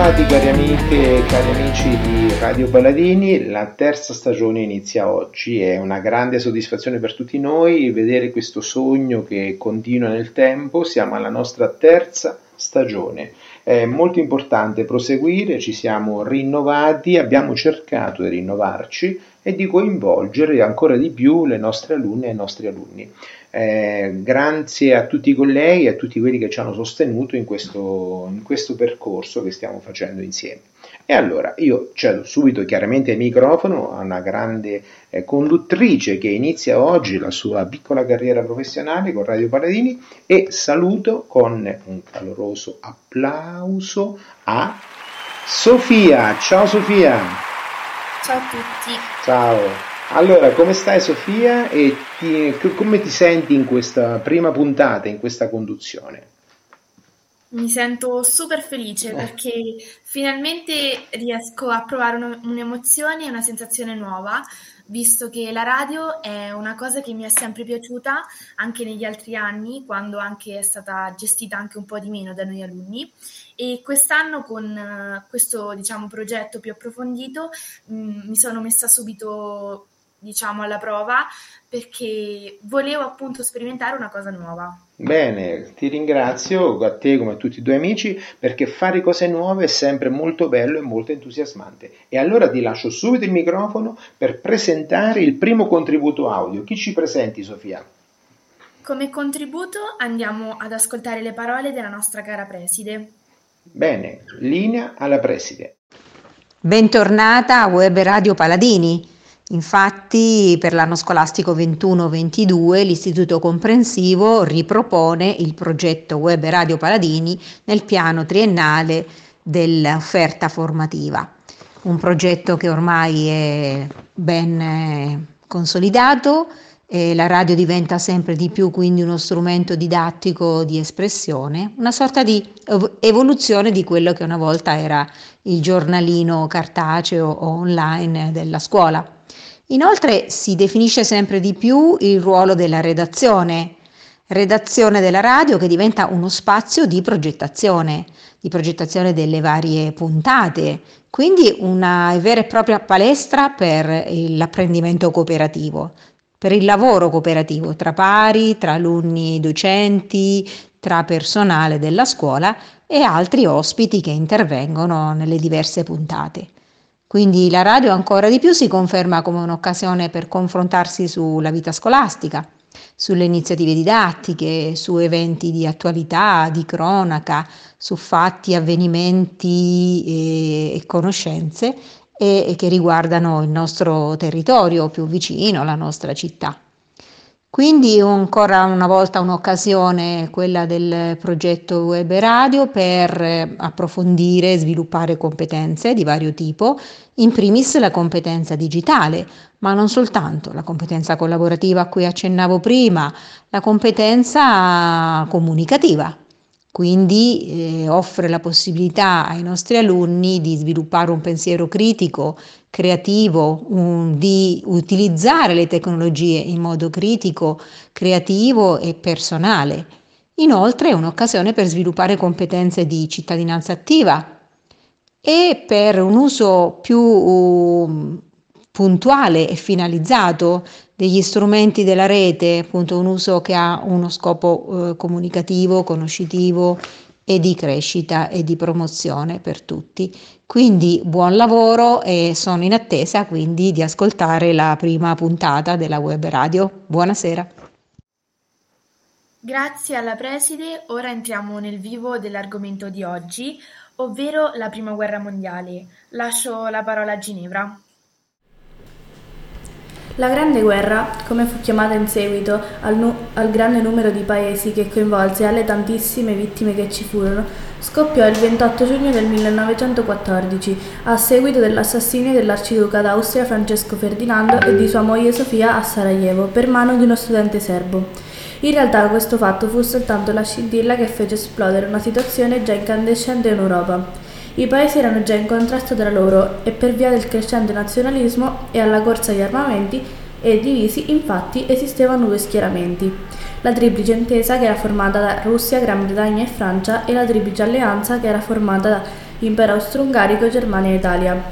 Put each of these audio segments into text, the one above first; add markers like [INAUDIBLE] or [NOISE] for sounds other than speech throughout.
Bentrovati cari amiche e cari amici di Radio Paladini, la terza stagione inizia oggi, è una grande soddisfazione per tutti noi vedere questo sogno che continua nel tempo, siamo alla nostra terza stagione. È molto importante proseguire, ci siamo rinnovati, abbiamo cercato di rinnovarci e di coinvolgere ancora di più le nostre alunne e i nostri alunni. Eh, grazie a tutti i colleghi e a tutti quelli che ci hanno sostenuto in questo, in questo percorso che stiamo facendo insieme. E allora io cedo subito chiaramente il microfono a una grande eh, conduttrice che inizia oggi la sua piccola carriera professionale con Radio Paladini e saluto con un caloroso applauso a Sofia. Ciao Sofia. Ciao a tutti. Ciao. Allora, come stai Sofia e ti, come ti senti in questa prima puntata, in questa conduzione? Mi sento super felice eh. perché finalmente riesco a provare un'emozione e una sensazione nuova, visto che la radio è una cosa che mi è sempre piaciuta anche negli altri anni, quando anche è stata gestita anche un po' di meno da noi alunni. E quest'anno con eh, questo diciamo, progetto più approfondito mh, mm, mi sono messa subito diciamo, alla prova perché volevo appunto sperimentare una cosa nuova. Bene, ti ringrazio a te come a tutti i tuoi amici perché fare cose nuove è sempre molto bello e molto entusiasmante. E allora ti lascio subito il microfono per presentare il primo contributo audio. Chi ci presenti, Sofia? Come contributo andiamo ad ascoltare le parole della nostra cara preside. Bene, linea alla preside. Bentornata a Web Radio Paladini. Infatti per l'anno scolastico 21-22 l'Istituto Comprensivo ripropone il progetto Web Radio Paladini nel piano triennale dell'offerta formativa. Un progetto che ormai è ben eh, consolidato e la radio diventa sempre di più quindi uno strumento didattico di espressione, una sorta di evoluzione di quello che una volta era il giornalino cartaceo o online della scuola. Inoltre si definisce sempre di più il ruolo della redazione, redazione della radio che diventa uno spazio di progettazione, di progettazione delle varie puntate, quindi una vera e propria palestra per l'apprendimento cooperativo, per il lavoro cooperativo tra pari, tra alunni docenti, tra personale della scuola e altri ospiti che intervengono nelle diverse puntate. Quindi la radio ancora di più si conferma come un'occasione per confrontarsi sulla vita scolastica, sulle iniziative didattiche, su eventi di attualità, di cronaca, su fatti, avvenimenti e, e conoscenze e, e che riguardano il nostro territorio più vicino, la nostra città. Quindi ancora una volta un'occasione quella del progetto Web Radio per eh, approfondire e sviluppare competenze di vario tipo, in primis la competenza digitale, ma non soltanto, la competenza collaborativa a cui accennavo prima, la competenza comunicativa, quindi eh, offre la possibilità ai nostri alunni di sviluppare un pensiero critico, creativo, un, di utilizzare le tecnologie in modo critico, creativo e personale. Inoltre è un'occasione per sviluppare competenze di cittadinanza attiva e per un uso più uh, puntuale e finalizzato degli strumenti della rete, appunto un uso che ha uno scopo eh, comunicativo, conoscitivo e di crescita e di promozione per tutti. Quindi buon lavoro e sono in attesa quindi di ascoltare la prima puntata della web radio. Buonasera. Grazie alla preside, ora entriamo nel vivo dell'argomento di oggi, ovvero la prima guerra mondiale. Lascio la parola a Ginevra. La Grande Guerra, come fu chiamata in seguito al, nu- al, grande numero di paesi che coinvolse e alle tantissime vittime che ci furono, scoppiò il 28 giugno del 1914 a seguito dell'assassinio dell'arciduca d'Austria Francesco Ferdinando e di sua moglie Sofia a Sarajevo per mano di uno studente serbo. In realtà questo fatto fu soltanto la scintilla che fece esplodere una situazione già incandescente in Europa. I paesi erano già in contrasto tra loro e per via del crescente nazionalismo e alla corsa agli armamenti e divisi infatti esistevano due schieramenti. La triplice intesa che era formata da Russia, Gran Bretagna e Francia e la triplice alleanza che era formata da impero austro-ungarico, Germania e Italia.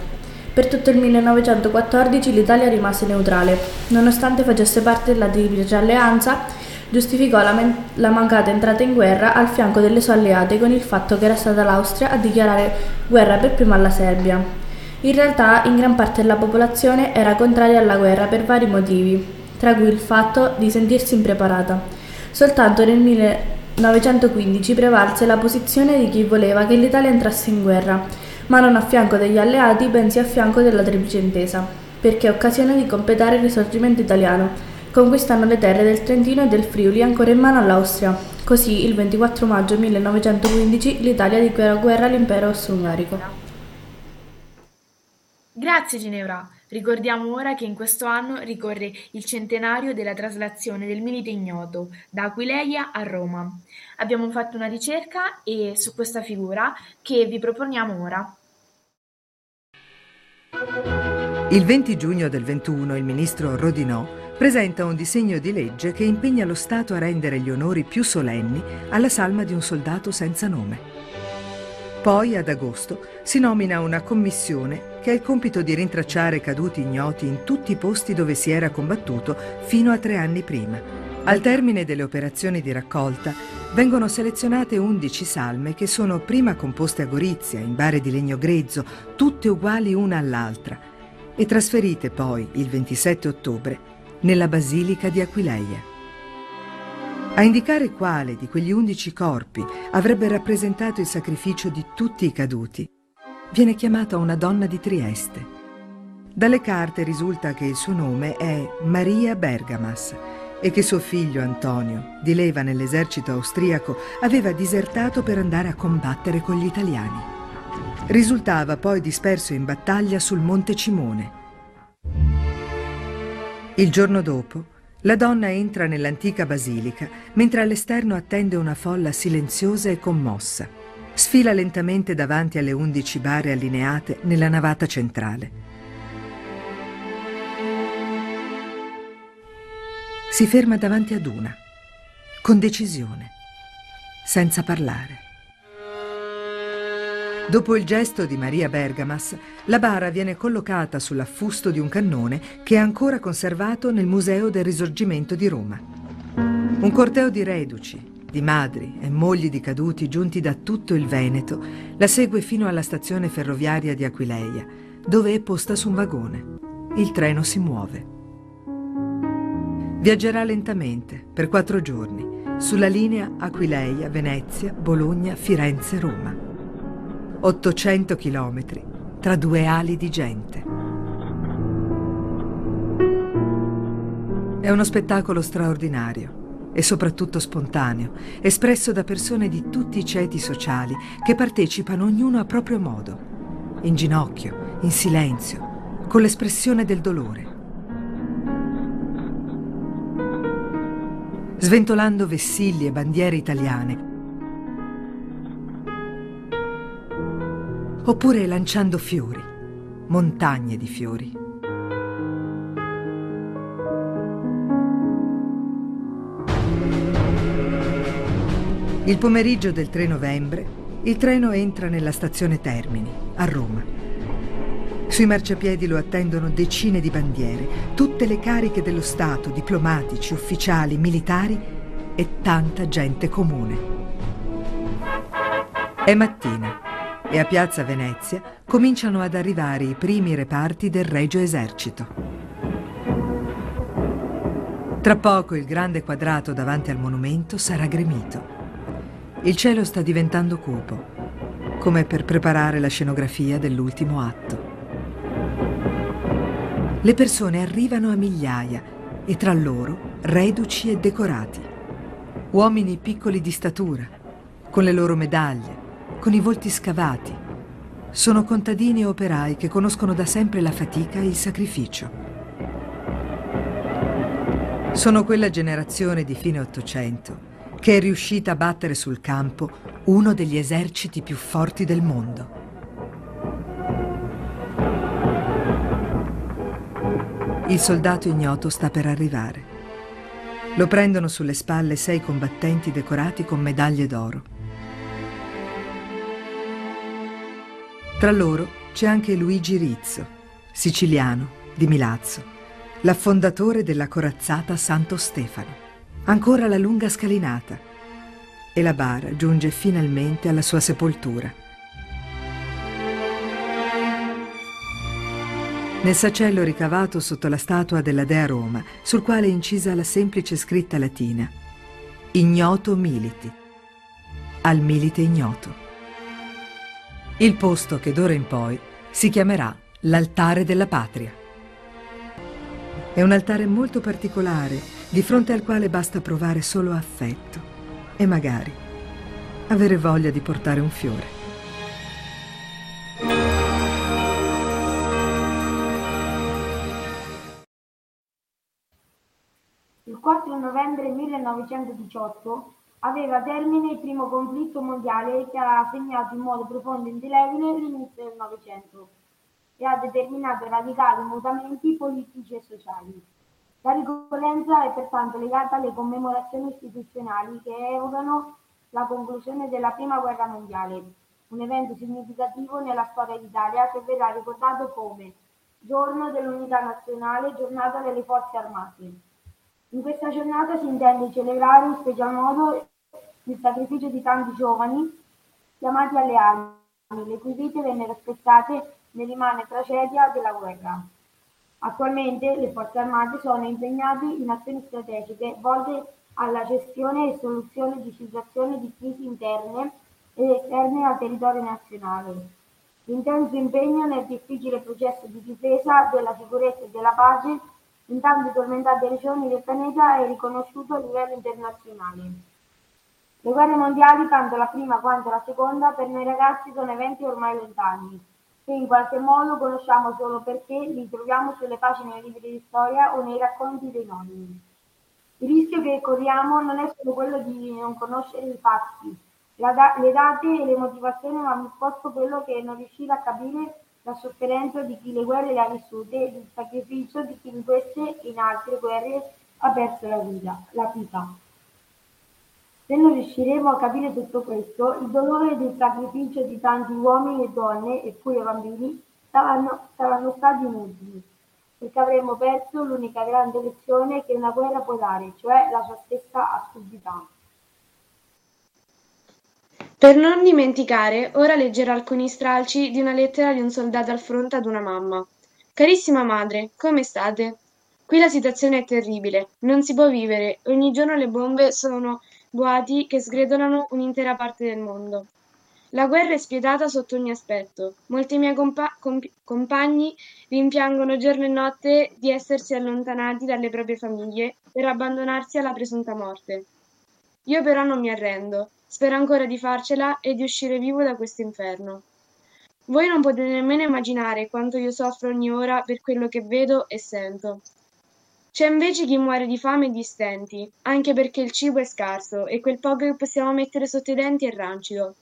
Per tutto il 1914 l'Italia rimase neutrale. Nonostante facesse parte della Triplice Alleanza, giustificò la, men- la, mancata entrata in guerra al fianco delle sue alleate con il fatto che era stata l'Austria a dichiarare guerra per prima alla Serbia. In realtà, in gran parte della popolazione era contraria alla guerra per vari motivi, tra cui il fatto di sentirsi impreparata. Soltanto nel 1915 prevalse la posizione di chi voleva che l'Italia entrasse in guerra ma non a fianco degli alleati, bensì a fianco della Triplice Intesa, perché è occasione di completare il risorgimento italiano, conquistando le terre del Trentino e del Friuli ancora in mano all'Austria. Così, il 24 maggio 1915, l'Italia dichiarò guerra all'impero austro-ungarico. Grazie Ginevra. Ricordiamo ora che in questo anno ricorre il centenario della traslazione del Milite Ignoto da Aquileia a Roma. Abbiamo fatto una ricerca e su questa figura che vi proponiamo ora. Il 20 giugno del 21 il ministro Rodinò presenta un disegno di legge che impegna lo Stato a rendere gli onori più solenni alla salma di un soldato senza nome. Poi, ad agosto, si nomina una commissione che ha il compito di rintracciare caduti ignoti in tutti i posti dove si era combattuto fino a tre anni prima. Al termine delle operazioni di raccolta vengono selezionate 11 salme che sono prima composte a Gorizia, in bare di legno grezzo, tutte uguali una all'altra, e trasferite poi, il 27 ottobre, nella Basilica di Aquileia. A indicare quale di quegli undici corpi avrebbe rappresentato il sacrificio di tutti i caduti, viene chiamata una donna di Trieste. Dalle carte risulta che il suo nome è Maria Bergamas e che suo figlio Antonio, di leva nell'esercito austriaco, aveva disertato per andare a combattere con gli italiani. Risultava poi disperso in battaglia sul Monte Cimone. Il giorno dopo, la donna entra nell'antica basilica mentre all'esterno attende una folla silenziosa e commossa. Sfila lentamente davanti alle undici bare allineate nella navata centrale. Si ferma davanti ad una, con decisione, senza parlare. Dopo il gesto di Maria Bergamas, la bara viene collocata sull'affusto di un cannone che è ancora conservato nel Museo del Risorgimento di Roma. Un corteo di reduci, di madri e mogli di caduti giunti da tutto il Veneto la segue fino alla stazione ferroviaria di Aquileia, dove è posta su un vagone. Il treno si muove. Viaggerà lentamente per quattro giorni sulla linea Aquileia, Venezia, Bologna, Firenze, Roma. 800 chilometri tra due ali di gente. È uno spettacolo straordinario e soprattutto spontaneo, espresso da persone di tutti i ceti sociali che partecipano ognuno a proprio modo, in ginocchio, in silenzio, con l'espressione del dolore. Sventolando vessilli e bandiere italiane, oppure lanciando fiori, montagne di fiori. Il pomeriggio del 3 novembre il treno entra nella stazione Termini, a Roma. Sui marciapiedi lo attendono decine di bandiere, tutte le cariche dello Stato, diplomatici, ufficiali, militari e tanta gente comune. È mattina e a Piazza Venezia cominciano ad arrivare i primi reparti del Regio Esercito. Tra poco il grande quadrato davanti al monumento sarà gremito. Il cielo sta diventando cupo, come per preparare la scenografia dell'ultimo atto. Le persone arrivano a migliaia e tra loro reduci e decorati. Uomini piccoli di statura, con le loro medaglie, con i volti scavati. Sono contadini e operai che conoscono da sempre la fatica e il sacrificio. Sono quella generazione di fine Ottocento che è riuscita a battere sul campo uno degli eserciti più forti del mondo. Il soldato ignoto sta per arrivare. Lo prendono sulle spalle sei combattenti decorati con medaglie d'oro. Tra loro c'è anche Luigi Rizzo, siciliano di Milazzo, l'affondatore della corazzata Santo Stefano. Ancora la lunga scalinata e la bara giunge finalmente alla sua sepoltura. Nel sacello ricavato sotto la statua della Dea Roma, sul quale è incisa la semplice scritta latina Ignoto militi, al milite ignoto. Il posto che d'ora in poi si chiamerà l'altare della patria. È un altare molto particolare, di fronte al quale basta provare solo affetto e magari avere voglia di portare un fiore. Il 4 novembre 1918 aveva termine il primo conflitto mondiale che ha segnato in modo profondo e indelebile l'inizio del Novecento e ha determinato radicali mutamenti politici e sociali. La ricorrenza è pertanto legata alle commemorazioni istituzionali che evocano la conclusione della Prima Guerra Mondiale, un evento significativo nella storia d'Italia che verrà ricordato come Giorno dell'Unità Nazionale, Giornata delle Forze Armate. In questa giornata si intende celebrare in special modo il sacrificio di tanti giovani chiamati alle armi, le cui vite vennero spezzate nell'immane tragedia della guerra. Attualmente le forze armate sono impegnate in azioni strategiche volte alla gestione e soluzione di situazioni di crisi interne ed esterne al territorio nazionale. L'intenso impegno nel difficile processo di difesa della sicurezza e della pace in tante tormentate regioni del pianeta è riconosciuto a livello internazionale. Le guerre mondiali, tanto la prima quanto la seconda, per noi ragazzi sono eventi ormai lontani, che in qualche modo conosciamo solo perché li troviamo sulle pagine dei libri di storia o nei racconti dei nonni. Il rischio che corriamo non è solo quello di non conoscere i fatti, da- le date e le motivazioni, ma piuttosto quello che non riuscire a capire la sofferenza di chi le guerre le ha vissute ed il sacrificio di chi in queste e in altre guerre ha perso la vita. La vita. Se non riusciremo a capire tutto questo, il dolore ed il sacrificio di tanti uomini e donne, e pure bambini, saranno, saranno stati inutili, perché avremo perso l'unica grande lezione che una guerra può dare, cioè la sua stessa assurdità. Per non dimenticare, ora leggerò alcuni stralci di una lettera di un soldato al fronte ad una mamma. Carissima madre, come state? Qui la situazione è terribile, non si può vivere, ogni giorno le bombe sono boati che sgretolano un'intera parte del mondo. La guerra è spietata sotto ogni aspetto. Molti miei compa- comp- compagni rimpiangono giorno e notte di essersi allontanati dalle proprie famiglie per abbandonarsi alla presunta morte. Io però non mi arrendo, spero ancora di farcela e di uscire vivo da questo inferno. Voi non potete nemmeno immaginare quanto io soffro ogni ora per quello che vedo e sento. C'è invece chi muore di fame e di stenti, anche perché il cibo è scarso e quel poco che possiamo mettere sotto i denti è rancido.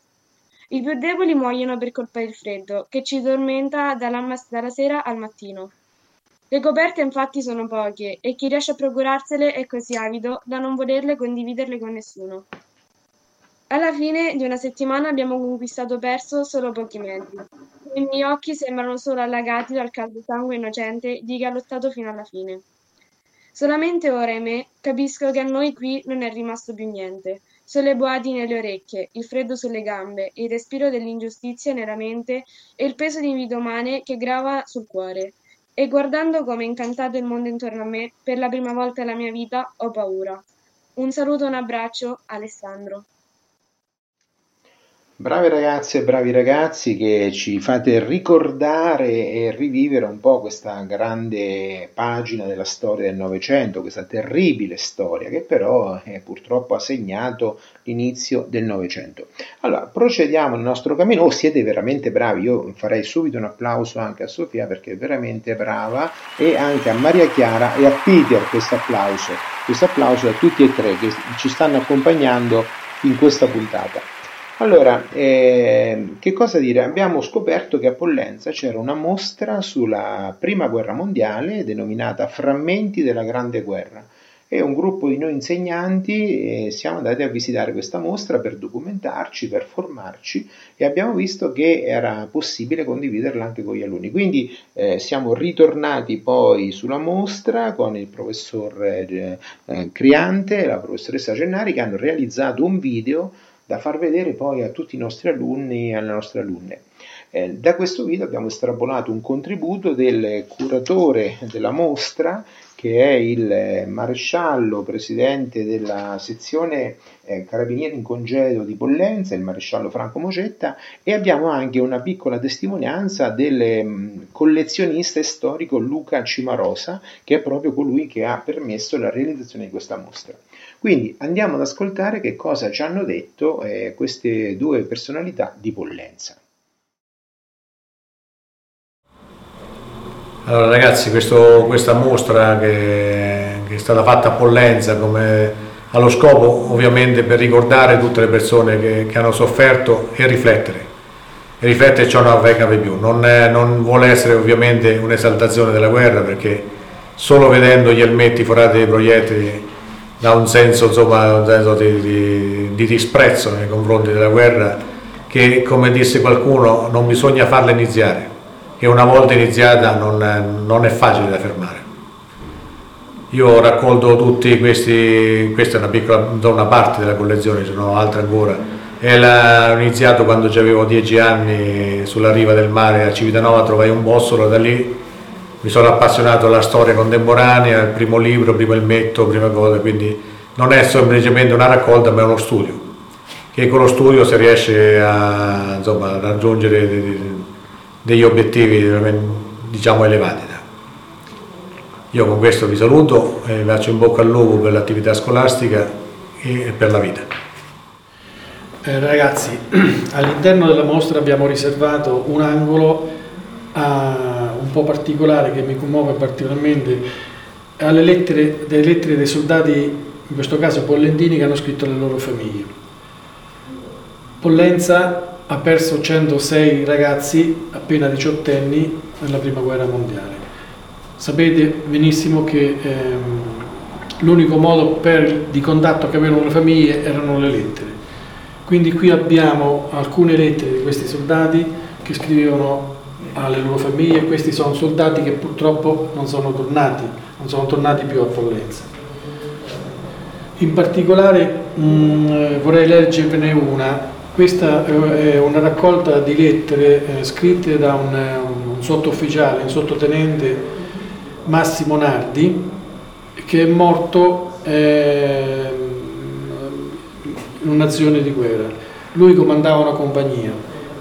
I più deboli muoiono per colpa del freddo, che ci tormenta dalla, mas- dalla sera al mattino. Le coperte infatti sono poche e chi riesce a procurarsele è così avido da non volerle condividerle con nessuno. Alla fine di una settimana abbiamo conquistato perso solo pochi mezzi. I miei occhi sembrano solo allagati dal caldo sangue innocente di chi ha lottato fino alla fine. Solamente ora, ahimè, capisco che a noi qui non è rimasto più niente. Solo le boati nelle orecchie, il freddo sulle gambe, il respiro dell'ingiustizia nella mente e il peso di vite umane che grava sul cuore. E guardando come è incantato il mondo intorno a me, per la prima volta nella mia vita ho paura. Un saluto e un abbraccio, Alessandro. Bravi ragazze e bravi ragazzi che ci fate ricordare e rivivere un po' questa grande pagina della storia del Novecento, questa terribile storia che però eh, purtroppo ha segnato l'inizio del Novecento. Allora, procediamo nel nostro cammino. Oh, siete veramente bravi. Io farei subito un applauso anche a Sofia perché è veramente brava e anche a Maria Chiara e a Peter questo applauso. Questo applauso a tutti e tre che ci stanno accompagnando in questa puntata. Allora, eh, che cosa dire? Abbiamo scoperto che a Pollenza c'era una mostra sulla prima guerra mondiale denominata Frammenti della Grande Guerra e un gruppo di noi insegnanti eh, siamo andati a visitare questa mostra per documentarci, per formarci e abbiamo visto che era possibile condividerla anche con gli alunni. Quindi eh, siamo ritornati poi sulla mostra con il professor eh, Criante e la professoressa Gennari che hanno realizzato un video da far vedere poi a tutti i nostri alunni e alle nostre alunne. Eh, da questo video abbiamo estrapolato un contributo del curatore della mostra che è il eh, maresciallo presidente della sezione eh, Carabinieri in congedo di Pollenza, il maresciallo Franco Mocetta, e abbiamo anche una piccola testimonianza del mm, collezionista storico Luca Cimarosa, che è proprio colui che ha permesso la realizzazione di questa mostra. Quindi andiamo ad ascoltare che cosa ci hanno detto eh, queste due personalità di Pollenza. Allora ragazzi, questo, questa mostra che, che, è stata fatta a Pollenza come, allo scopo ovviamente per ricordare tutte le persone che, che hanno sofferto e riflettere. E riflettere ciò non avvenga più. Non, è, non vuole essere ovviamente un'esaltazione della guerra perché solo vedendo gli elmetti forati dei proiettili dà un senso, insomma, un senso di, di, di disprezzo nei confronti della guerra che come disse qualcuno non bisogna farla iniziare che una volta iniziata non non è facile da fermare. Io raccolto tutti questi, questa è una piccola una parte della collezione, ce ne sono altre ancora. E l'ho iniziato quando avevo dieci anni sulla riva del mare a Civitanova, trovai un bossolo, da lì mi sono appassionato alla storia contemporanea, il primo libro, primo elmetto, prima cosa, quindi non è semplicemente una raccolta ma è uno studio, che con lo studio si riesce a insomma, raggiungere degli obiettivi diciamo elevati. Io con questo vi saluto e vi faccio in bocca al lupo per l'attività scolastica e per la vita. Eh, ragazzi, [CLEARS THROAT] all'interno della mostra abbiamo riservato un angolo a, po' particolare che mi commuove particolarmente alle lettere, delle lettere dei soldati, in questo caso pollentini, che hanno scritto alle loro famiglie. Pollenza ha perso 106 ragazzi appena diciottenni nella prima guerra mondiale. Sapete benissimo che ehm, l'unico modo per, di contatto che avevano le famiglie erano le lettere. Quindi qui abbiamo alcune lettere di questi soldati che scrivevano alle loro famiglie, questi sono soldati che purtroppo non sono tornati, non sono tornati più a Pollenza. In particolare mh, mm, vorrei leggervene una questa è una raccolta di lettere eh, scritte da un, un sottufficiale, un sottotenente Massimo Nardi, che è morto eh, in un'azione di guerra. Lui comandava una compagnia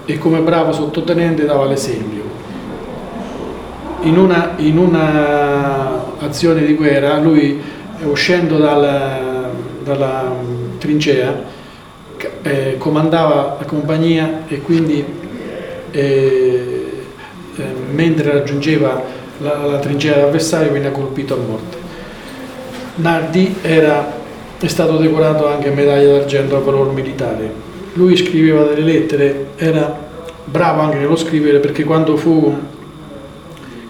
e come bravo sottotenente dava l'esempio. In una, in una azione di guerra lui uscendo dalla, dalla trincea eh, comandava la compagnia e quindi eh, eh, mentre raggiungeva la, la trincea dell'avversario veniva colpito a morte. Nardi era, è stato decorato anche medaglia d'argento al valore militare. Lui scriveva delle lettere, era bravo anche nello scrivere perché quando fu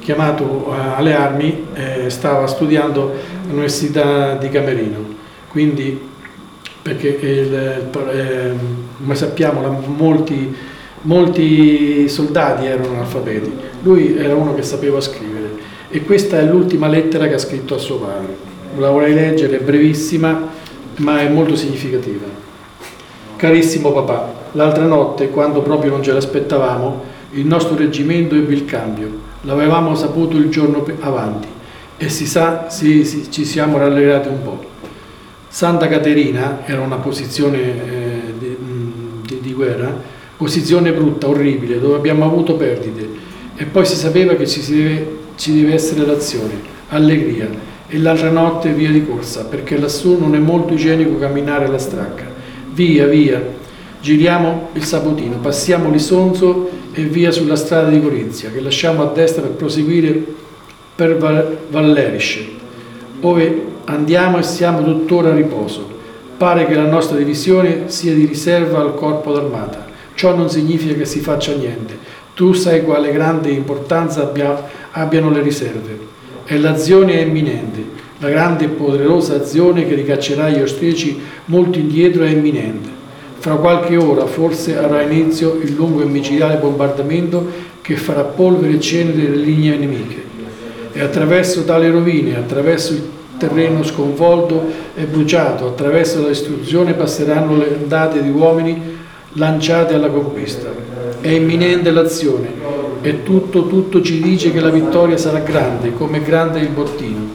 chiamato alle armi eh, stava studiando all'Università di Camerino, quindi perché il, eh, come sappiamo molti, molti soldati erano analfabeti, lui era uno che sapeva scrivere e questa è l'ultima lettera che ha scritto a suo padre. La vorrei leggere, è brevissima ma è molto significativa. Carissimo papà, l'altra notte, quando proprio non ce l'aspettavamo, il nostro reggimento ebbe il cambio. L'avevamo saputo il giorno avanti e si sa, sì, sì, ci siamo rallegrati un po'. Santa Caterina era una posizione eh, di, di, di, guerra, posizione brutta, orribile, dove abbiamo avuto perdite e poi si sapeva che ci, si deve, ci deve essere l'azione, allegria e l'altra notte via di corsa perché lassù non è molto igienico camminare la stracca. Via, via, giriamo il Sapotino, passiamo l'Isonzo e via sulla strada di Corinzia che lasciamo a destra per proseguire per Vallerisce, dove Andiamo e siamo tuttora a riposo. Pare che la nostra divisione sia di riserva al corpo d'armata. Ciò non significa che si faccia niente. Tu sai quale grande importanza abbia, abbiano le riserve. E l'azione è imminente. La grande e poderosa azione che ricaccerà gli ostrici molto indietro è imminente. Fra qualche ora forse avrà inizio il lungo e micidiale bombardamento che farà polvere e cenere le linee nemiche. E attraverso tale rovine, attraverso il terreno sconvolto e bruciato, attraverso la distruzione passeranno le ondate di uomini lanciate alla conquista. È imminente l'azione e tutto, tutto ci dice che la vittoria sarà grande, come grande il bottino.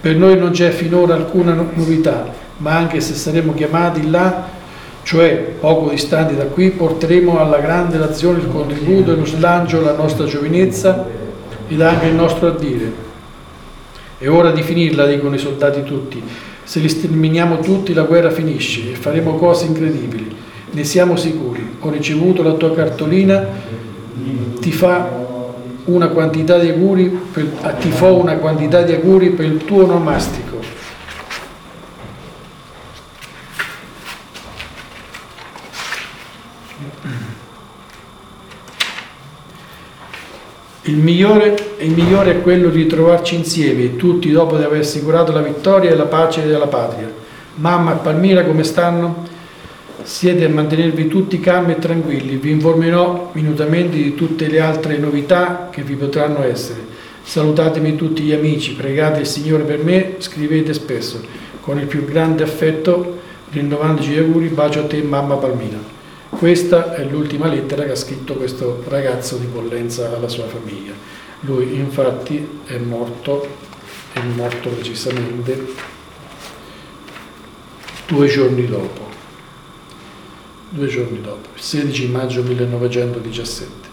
Per noi non c'è finora alcuna novità, ma anche se saremo chiamati là, cioè poco distanti da qui, porteremo alla grande nazione il contributo e lo slancio, la nostra giovinezza ed anche il nostro addire. È ora di finirla, dicono i soldati tutti. Se li sterminiamo tutti la guerra finisce e faremo cose incredibili. Ne siamo sicuri. Ho ricevuto la tua cartolina, ti fa una quantità di auguri per, ti fo una quantità di auguri per il tuo onomastico. Il migliore, il migliore, è quello di trovarci insieme, tutti dopo di aver assicurato la vittoria e la pace della patria. Mamma e Palmira come stanno? siete a mantenervi tutti calmi e tranquilli. Vi informerò minutamente di tutte le altre novità che vi potranno essere. Salutatemi tutti gli amici, pregate il Signore per me, scrivete spesso. Con il più grande affetto, rinnovandoci gli auguri, bacio a te mamma Palmina. Questa è l'ultima lettera che ha scritto questo ragazzo di Pollenza alla sua famiglia. Lui infatti è morto, è morto precisamente due giorni dopo due giorni dopo, il 16 maggio 1917.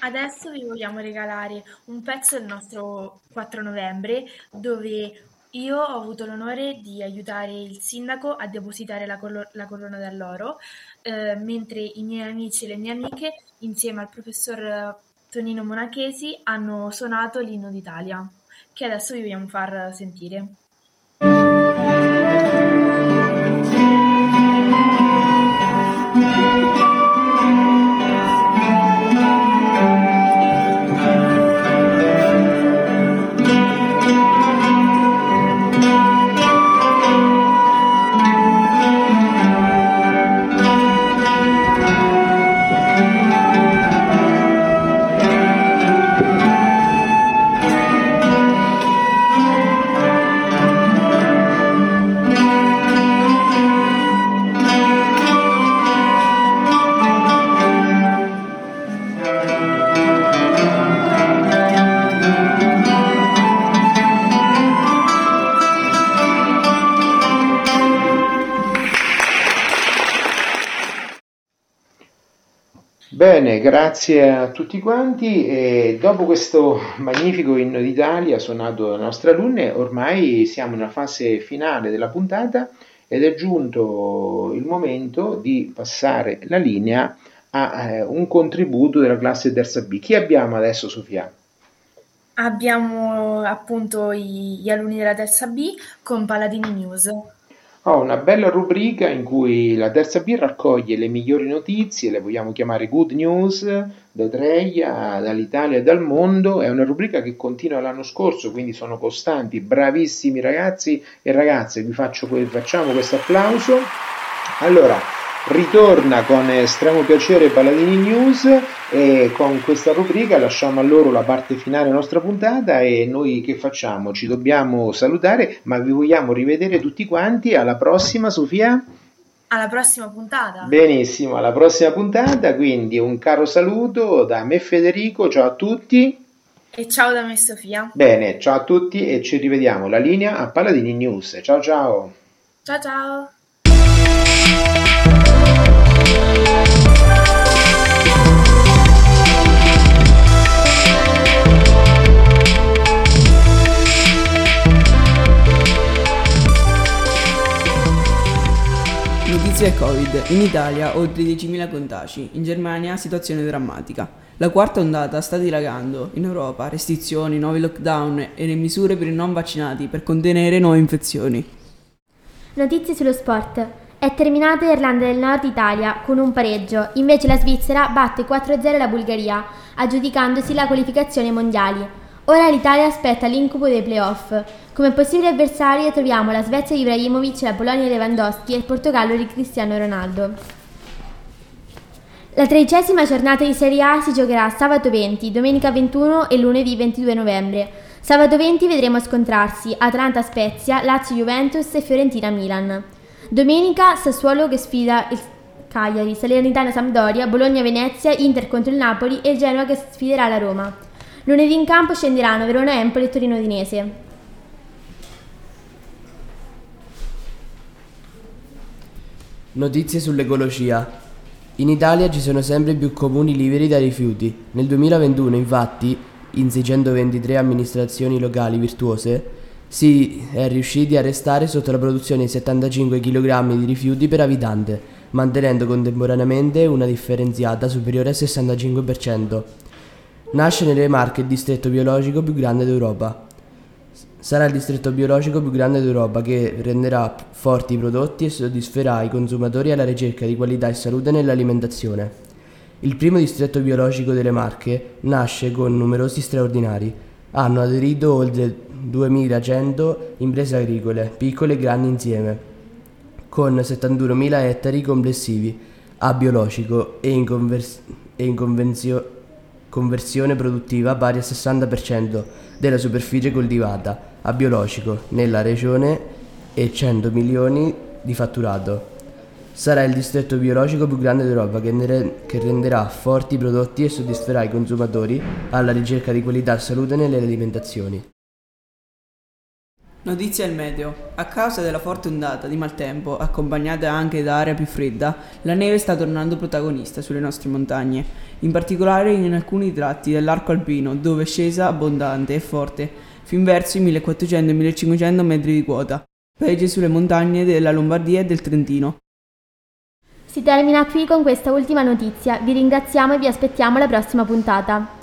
Adesso vi vogliamo regalare un pezzo del nostro 4 novembre dove io ho avuto l'onore di aiutare il sindaco a depositare la, colo- la corona d'alloro, eh, mentre i miei amici e le mie amiche, insieme al professor Tonino Monachesi, hanno suonato l'inno d'Italia, che adesso vi vogliamo far sentire. Grazie a tutti quanti e dopo questo magnifico inno d'Italia suonato dalle nostre alunne, ormai siamo nella fase finale della puntata ed è giunto il momento di passare la linea a eh, un contributo della classe terza B. Chi abbiamo adesso, Sofia? Abbiamo appunto gli alunni della terza B con Paladini News. Ho una bella rubrica in cui la terza B raccoglie le migliori notizie, le vogliamo chiamare good news, da Treia, dall'Italia e dal mondo. È una rubrica che continua l'anno scorso, quindi sono costanti, bravissimi ragazzi e ragazze. Vi faccio, facciamo questo applauso. Allora, ritorna con estremo piacere Paladini News e con questa rubrica lasciamo a loro la parte finale della nostra puntata e noi che facciamo? Ci dobbiamo salutare ma vi vogliamo rivedere tutti quanti alla prossima Sofia? Alla prossima puntata. Benissimo, alla prossima puntata, quindi un caro saluto da me Federico, ciao a tutti. E ciao da me Sofia. Bene, ciao a tutti e ci rivediamo la linea a Paladini News. Ciao ciao. Ciao ciao. Notizie Covid. In Italia oltre 10.000 contagi, in Germania situazione drammatica. La quarta ondata sta dilagando. In Europa restrizioni, nuovi lockdown e le misure per i non vaccinati per contenere nuove infezioni. Notizie sullo sport. È terminata Irlanda del Nord Italia con un pareggio, invece la Svizzera batte 4-0 la Bulgaria, aggiudicandosi la qualificazione mondiali. Ora l'Italia aspetta l'incubo dei playoff. Come possibili avversari troviamo la Svezia di Ibrahimovic, la Polonia di Lewandowski e il Portogallo di Cristiano Ronaldo. La tredicesima giornata di Serie A si giocherà sabato 20, domenica 21 e lunedì 22 novembre. Sabato 20 vedremo scontrarsi Atalanta-Spezia, Lazio-Juventus e Fiorentina-Milan. Domenica Sassuolo che sfida il Cagliari, Salernitana-Sampdoria, Bologna-Venezia, Inter contro il Napoli e Genoa che sfiderà la Roma. Lunedì in campo scenderanno Verona Empoli e Torino Udinese. Notizie sull'ecologia. In Italia ci sono sempre più comuni liberi da rifiuti. Nel 2021, infatti, in 623 amministrazioni locali virtuose, si è riusciti a restare sotto la produzione di 75 kg di rifiuti per abitante, mantenendo contemporaneamente una differenziata superiore al 65%. Nasce nelle Marche il distretto biologico più grande d'Europa. Sarà il distretto biologico più grande d'Europa che renderà forti i prodotti e soddisferà i consumatori alla ricerca di qualità e salute nell'alimentazione. Il primo distretto biologico delle Marche nasce con numerosi straordinari. Hanno aderito oltre 2100 imprese agricole, piccole e grandi insieme, con 71.000 ettari complessivi a biologico e in, convers- e in convenzio- conversione produttiva pari al 60% della superficie coltivata a biologico nella regione e 100 milioni di fatturato. Sarà il distretto biologico più grande d'Europa che, ne- che renderà forti i prodotti e soddisferà i consumatori alla ricerca di qualità e salute nelle alimentazioni. Notizie al meteo. A causa della forte ondata di maltempo, accompagnata anche da aria più fredda, la neve sta tornando protagonista sulle nostre montagne, in particolare in alcuni tratti dell'arco alpino, dove è scesa abbondante e forte, fin verso i 1400-1500 metri di quota, specie sulle montagne della Lombardia e del Trentino. Si termina qui con questa ultima notizia, vi ringraziamo e vi aspettiamo alla prossima puntata.